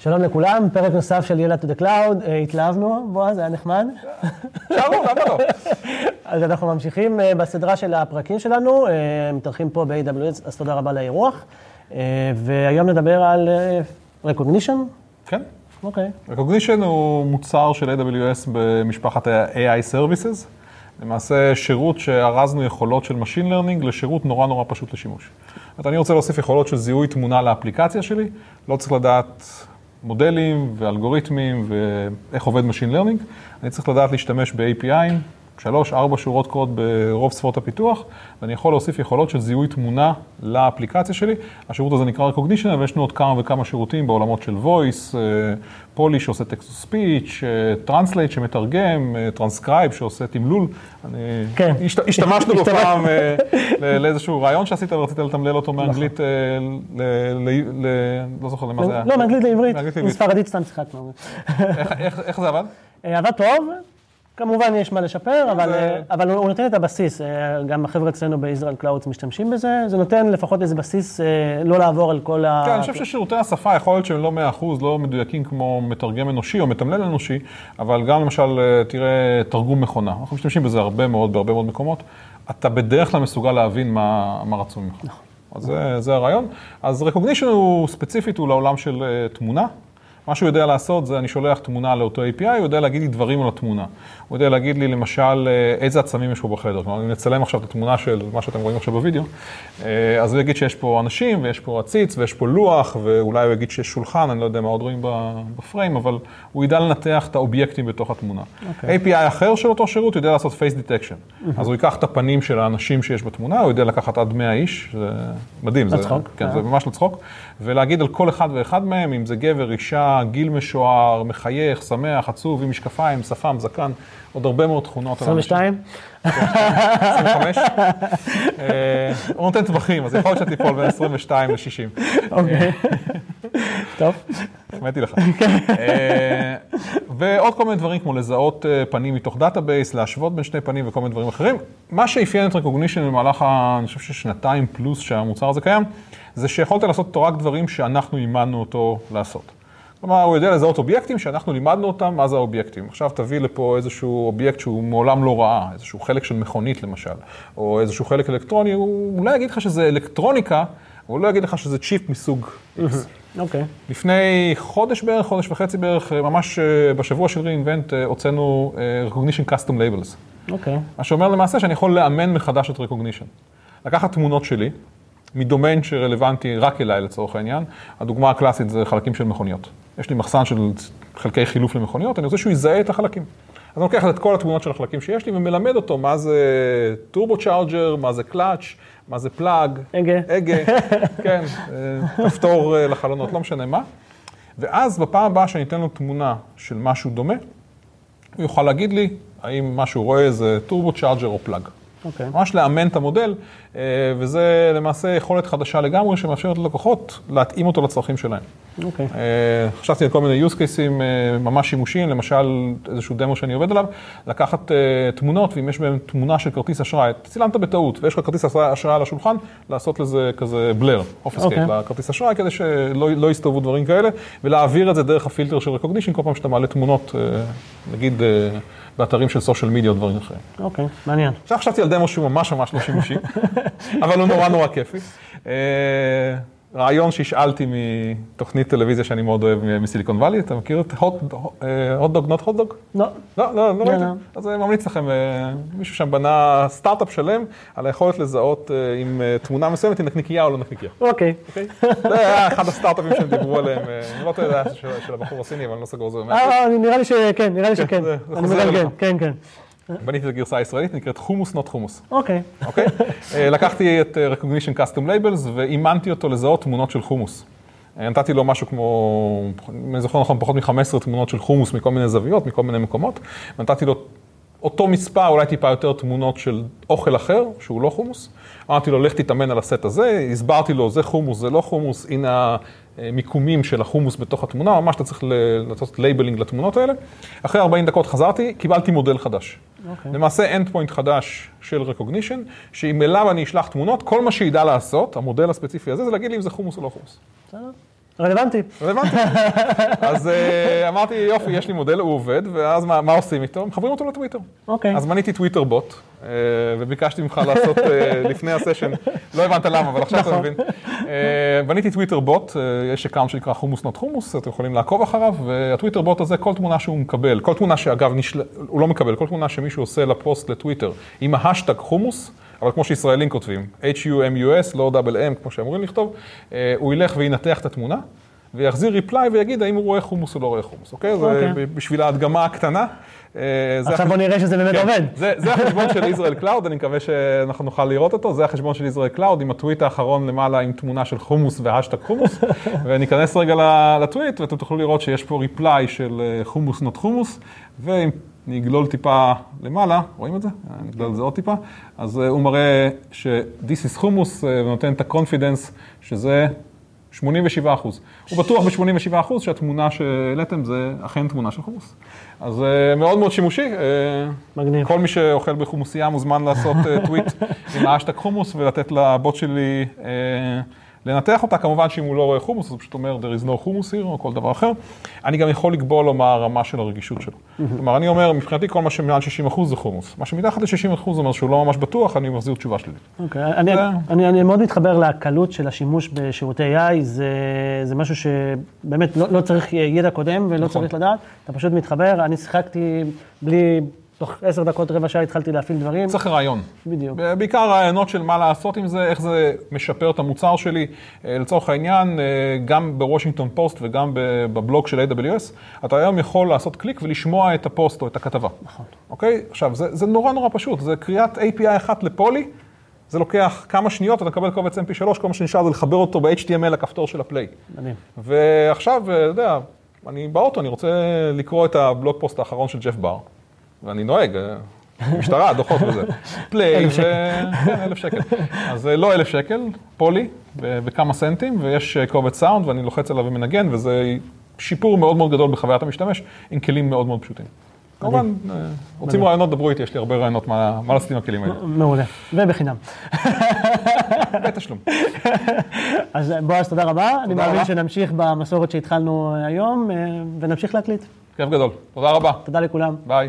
שלום לכולם, פרק נוסף של to the cloud, אה, התלהבנו, בועז, היה נחמד. לא, למה לא? אז אנחנו ממשיכים אה, בסדרה של הפרקים שלנו, אה, מתארחים פה ב-AWS, אז תודה רבה לאירוח. אה, והיום נדבר על recognition. כן. אוקיי. Recognition הוא מוצר של AWS במשפחת ה-AI Services. למעשה שירות שארזנו יכולות של Machine Learning לשירות נורא נורא פשוט לשימוש. אומרת, אני רוצה להוסיף יכולות של זיהוי תמונה לאפליקציה שלי, לא צריך לדעת מודלים ואלגוריתמים ואיך עובד Machine Learning, אני צריך לדעת להשתמש ב-API, שלוש, ארבע שורות קוד ברוב שפות הפיתוח, ואני יכול להוסיף יכולות של זיהוי תמונה לאפליקציה שלי. השירות הזה נקרא Recognition, אבל יש לנו עוד כמה וכמה שירותים בעולמות של voice, פולי שעושה text to speech, Translate שמתרגם, Transcribe שעושה תמלול. אני... כן. השת... השתמשנו בו פעם אה, לאיזשהו רעיון שעשית ורצית לתמלל אותו מאנגלית, אה, ל... ל... ל... לא זוכר למה זה היה. לא, מאנגלית לעברית, מאנגלית. מספרדית סתם שיחקנו. איך- זה עבד? אה, עבד טוב, כמובן יש מה לשפר, אבל, זה- אה, אבל הוא נותן את הבסיס. אה, גם החבר'ה אצלנו ב Israel Clouds משתמשים בזה, זה נותן לפחות איזה בסיס אה, לא לעבור על כל ה... כן, אני חושב ששירותי השפה, יכול להיות שהם לא 100%, לא מדויקים כמו מתרגם אנושי או מתמלל אנושי, אבל גם למשל, אה, תראה, תרגום מכונה. אנחנו משתמשים בזה הרבה מאוד, בהרבה מאוד מקומות. אתה בדרך כלל מסוגל להבין מה, מה רצו ממך. נכון. אז זה, זה הרעיון. אז recognition הוא ספציפית, הוא לעולם של תמונה. מה שהוא יודע לעשות זה אני שולח תמונה לאותו API, הוא יודע להגיד לי דברים על התמונה. הוא יודע להגיד לי למשל אה, איזה עצמים יש פה בחדר. כלומר, אם נצלם עכשיו את התמונה של מה שאתם רואים עכשיו בווידאו, אה, אז הוא יגיד שיש פה אנשים ויש פה עציץ ויש פה לוח, ואולי הוא יגיד שיש שולחן, אני לא יודע מה עוד רואים בפריים, אבל הוא ידע לנתח את האובייקטים בתוך התמונה. אוקיי. API אחר של אותו שירות, יודע לעשות face detection. אז הוא ייקח את הפנים של האנשים שיש בתמונה, הוא יודע לקחת עד 100 איש, זה מדהים. זה- לצחוק, כן, אה. זה ממש לצחוק. ולהגיד על כל אחד ואחד מהם, אם זה גבר, אישה, גיל משוער, מחייך, שמח, עצוב, עם משקפיים, שפם, זקן, עוד הרבה מאוד תכונות. על האנשים. 22? 25. אה, הוא נותן טווחים, אז יכול להיות שתיפול בין 22 ל-60. אוקיי. טוב. החמאתי לך. אה, ועוד כל מיני דברים כמו לזהות אה, פנים מתוך database, להשוות בין שני פנים וכל מיני דברים אחרים. מה שאפיין את Rekognition במהלך, אני חושב ששנתיים פלוס שהמוצר הזה קיים, זה שיכולת לעשות אותו רק דברים שאנחנו אימנו אותו לעשות. כלומר, הוא יודע לזהות אובייקטים שאנחנו לימדנו אותם, מה זה האובייקטים. עכשיו תביא לפה איזשהו אובייקט שהוא מעולם לא ראה, איזשהו חלק של מכונית למשל, או איזשהו חלק אלקטרוני, הוא אולי יגיד לך שזה אלקטרוניקה, הוא לא יגיד לך שזה צ'יפ מסוג X. אוקיי. לפני חודש בערך, חודש וחצי בערך, ממש אה, בשבוע של reInvent אה, הוצאנו אה, Recognition Custom Labels. אוקיי. מה שאומר למעשה שאני יכול לאמן מחדש את Recognition. לקחת תמונות שלי, מדומיין שרלוונטי רק אליי לצורך העניין, הדוגמה הקלאסית זה חלקים של מכוניות. יש לי מחסן של חלקי חילוף למכוניות, אני רוצה שהוא יזהה את החלקים. אז אני לוקח את כל התמונות של החלקים שיש לי ומלמד אותו מה זה טורבו צ'ארג'ר, מה זה קלאץ', מה זה פלאג, הגה. הגה, כן, כפתור אה, לחלונות, לא משנה מה. ואז בפעם הבאה שאני אתן לו תמונה של משהו דומה, הוא יוכל להגיד לי האם מה שהוא רואה זה טורבו צ'ארג'ר או פלאג. אוקיי. ממש לאמן את המודל, אה, וזה למעשה יכולת חדשה לגמרי שמאפשרת ללקוחות להתאים אותו לצרכים שלהם. אוקיי. אה, חשבתי על כל מיני use cases אה, ממש שימושיים, למשל איזשהו דמו שאני עובד עליו, לקחת אה, תמונות, ואם יש בהם תמונה של כרטיס אשראי, צילמת בטעות, ויש לך כרטיס אשראי על השולחן, לעשות לזה כזה בלר, אופס אוקיי. קייט לכרטיס אשראי, כדי שלא לא יסתובבו דברים כאלה, ולהעביר את זה דרך הפילטר של recognition, כל פעם שאתה מעלה תמונות, נגיד באתרים של סושיאל מדיה או דברים אחרים. אוקיי. מעניין. עכשיו חשבתי על דמו שהוא ממש ממש לא שימושי, אבל הוא נורא נורא כיפי. רעיון שהשאלתי מתוכנית טלוויזיה שאני מאוד אוהב מסיליקון וואלי, אתה מכיר את הוטדוג נוט הוטדוג? לא. לא, לא, לא ראיתי. לא. אז אני ממליץ לכם, אה, מישהו שם בנה סטארט-אפ שלם על היכולת לזהות אה, עם אה, תמונה מסוימת, אם נקניקייה או לא נקניקייה. אוקיי. אוקיי? זה היה אחד הסטארט-אפים שהם דיברו עליהם, אני לא יודע, של- הבחור הסיני, אבל אני לא סגור זה אה, נראה לי שכן, נראה לי שכן. אני מגלגל. כן, כן. בניתי את הגרסה הישראלית, נקראת חומוס נוט חומוס. אוקיי. אוקיי? אה, לקחתי את אה, Recognition Custom Labels ואימנתי אותו לזהות תמונות של חומוס. אה, נתתי לו משהו כמו, אם אני זוכר נכון, פחות מ-15 תמונות של חומוס מכל מיני זוויות, מכל מיני מקומות. נתתי לו אותו מספר, אולי טיפה יותר תמונות של אוכל אחר, שהוא לא חומוס. אמרתי לו, לך תתאמן על הסט הזה, הסברתי לו, זה חומוס, זה לא חומוס, הנה המיקומים של החומוס בתוך התמונה, ממש אתה צריך לעשות labeling לתמונות האלה. אחרי 40 דקות חזרתי, קיבלתי מודל חדש. אוקיי. למעשה endpoint חדש של Rekognition, שאם אליו אני אשלח תמונות, כל מה שידע לעשות, המודל הספציפי הזה, זה להגיד לי אם זה חומוס או לא חומוס. בסדר. רלוונטי. רלוונטי. אז אה, אמרתי, יופי, יש לי מודל, הוא עובד, ואז מה, מה עושים איתו? מחברים אותו לטוויטר. אוקיי. אז בניתי Twitter bot, אה, וביקשתי ממך לעשות אה, לפני ה session, לא הבנת למה, אבל עכשיו אתה נכון. מבין. בניתי Twitter bot, יש account שנקרא Hummus not Hummus, אתם יכולים לעקוב אחריו, וה Twitter bot הזה, כל תמונה שהוא מקבל, כל תמונה שאגב. הוא לא מקבל, כל תמונה שמישהו עושה לפוסט לטוויטר, עם ההשטג חומוס, אבל כמו שישראלים כותבים, H-U-M-U-S, לא double M, כמו שאמורים לכתוב, אה, הוא ילך וינתח את התמונה. ויחזיר reply ויגיד האם הוא רואה חומוס או לא רואה חומוס, אוקיי? זה אוקיי. בשביל ההדגמה הקטנה. אה, עכשיו בוא נראה שזה באמת כן, עובד. זה, זה החשבון של Israel Cloud, אני מקווה שאנחנו נוכל לראות אותו, זה החשבון של Israel Cloud עם הטוויט האחרון למעלה עם תמונה של חומוס והשטג חומוס, וניכנס רגע לטוויט ואתם תוכלו לראות שיש פה reply של אה, Hummus not Hummus, ואם נגלול טיפה למעלה, רואים את זה? נגלול את זה עוד טיפה, אז אה, הוא מראה ש-this is חומוס אה, ונותן את ה-confidence שזה 87 אחוז. הוא בטוח ב-87 אחוז שהתמונה שהעליתם זה אכן תמונה של חומוס. אז אה, מאוד מאוד שימושי. מגניב. כל מי שאוכל בחומוסייה מוזמן לעשות טוויט עם האשטג חומוס ולתת לבוט שלי אה, לנתח אותה. כמובן שאם הוא לא רואה חומוס, אז הוא פשוט אומר there is no חומוס here או כל דבר אחר. אני גם יכול לקבוע לו מה הרמה של הרגישות שלו. כלומר, אני אומר, מבחינתי כל מה שמעל 60 אחוז זה חומוס. מה שמתחת ל-60 אחוז אומר שהוא לא ממש בטוח, אני מחזיר תשובה שלילית. אוקיי, אני, זה- מאוד מתחבר לקלות של השימוש בשירותי AI, זה, זה משהו שבאמת לא, לא צריך ידע קודם ולא נכון. צריך לדעת, אתה פשוט מתחבר, אני שיחקתי בלי, תוך עשר דקות, רבע שעה התחלתי להפעיל דברים. צריך רעיון. בדיוק. בעיקר רעיונות של מה לעשות עם זה, איך זה משפר את המוצר שלי. אה, לצורך העניין, אה, גם בוושינגטון פוסט וגם בבלוג של AWS, אתה היום יכול לעשות קליק ולשמוע את הפוסט או את הכתבה. נכון. אוקיי? עכשיו, זה, זה נורא נורא פשוט, זה קריאת API אחת ל Polly, זה לוקח כמה שניות, אתה מקבל קובץ mp3, כל מה שנשאר זה לחבר אותו ב-HTML לכפתור של ה play. מדהים. ועכשיו, אה, אתה יודע, אני באוטו, אני רוצה לקרוא את ה blog post האחרון של ג'ף בר, ואני נוהג, אה, משטרה, דוחות וזה. פליי, ו... כן, אלף שקל. אז זה לא אלף שקל, פולי, בכמה סנטים, ויש אה, קובץ סאונד, ואני לוחץ עליו ומנגן, וזה שיפור מאוד מאוד גדול בחוויית המשתמש, עם כלים מאוד מאוד פשוטים. כמובן, אה, רוצים רעיונות, דברו איתי, יש לי הרבה רעיונות מה לעשות עם הכלים האלה. מעולה, ובחינם. בתשלום. אז בועז, תודה רבה. אני מאמין. שנמשיך במסורת שהתחלנו היום, אה, ונמשיך להקליט. כיף גדול. תודה רבה. תודה לכולם. ביי.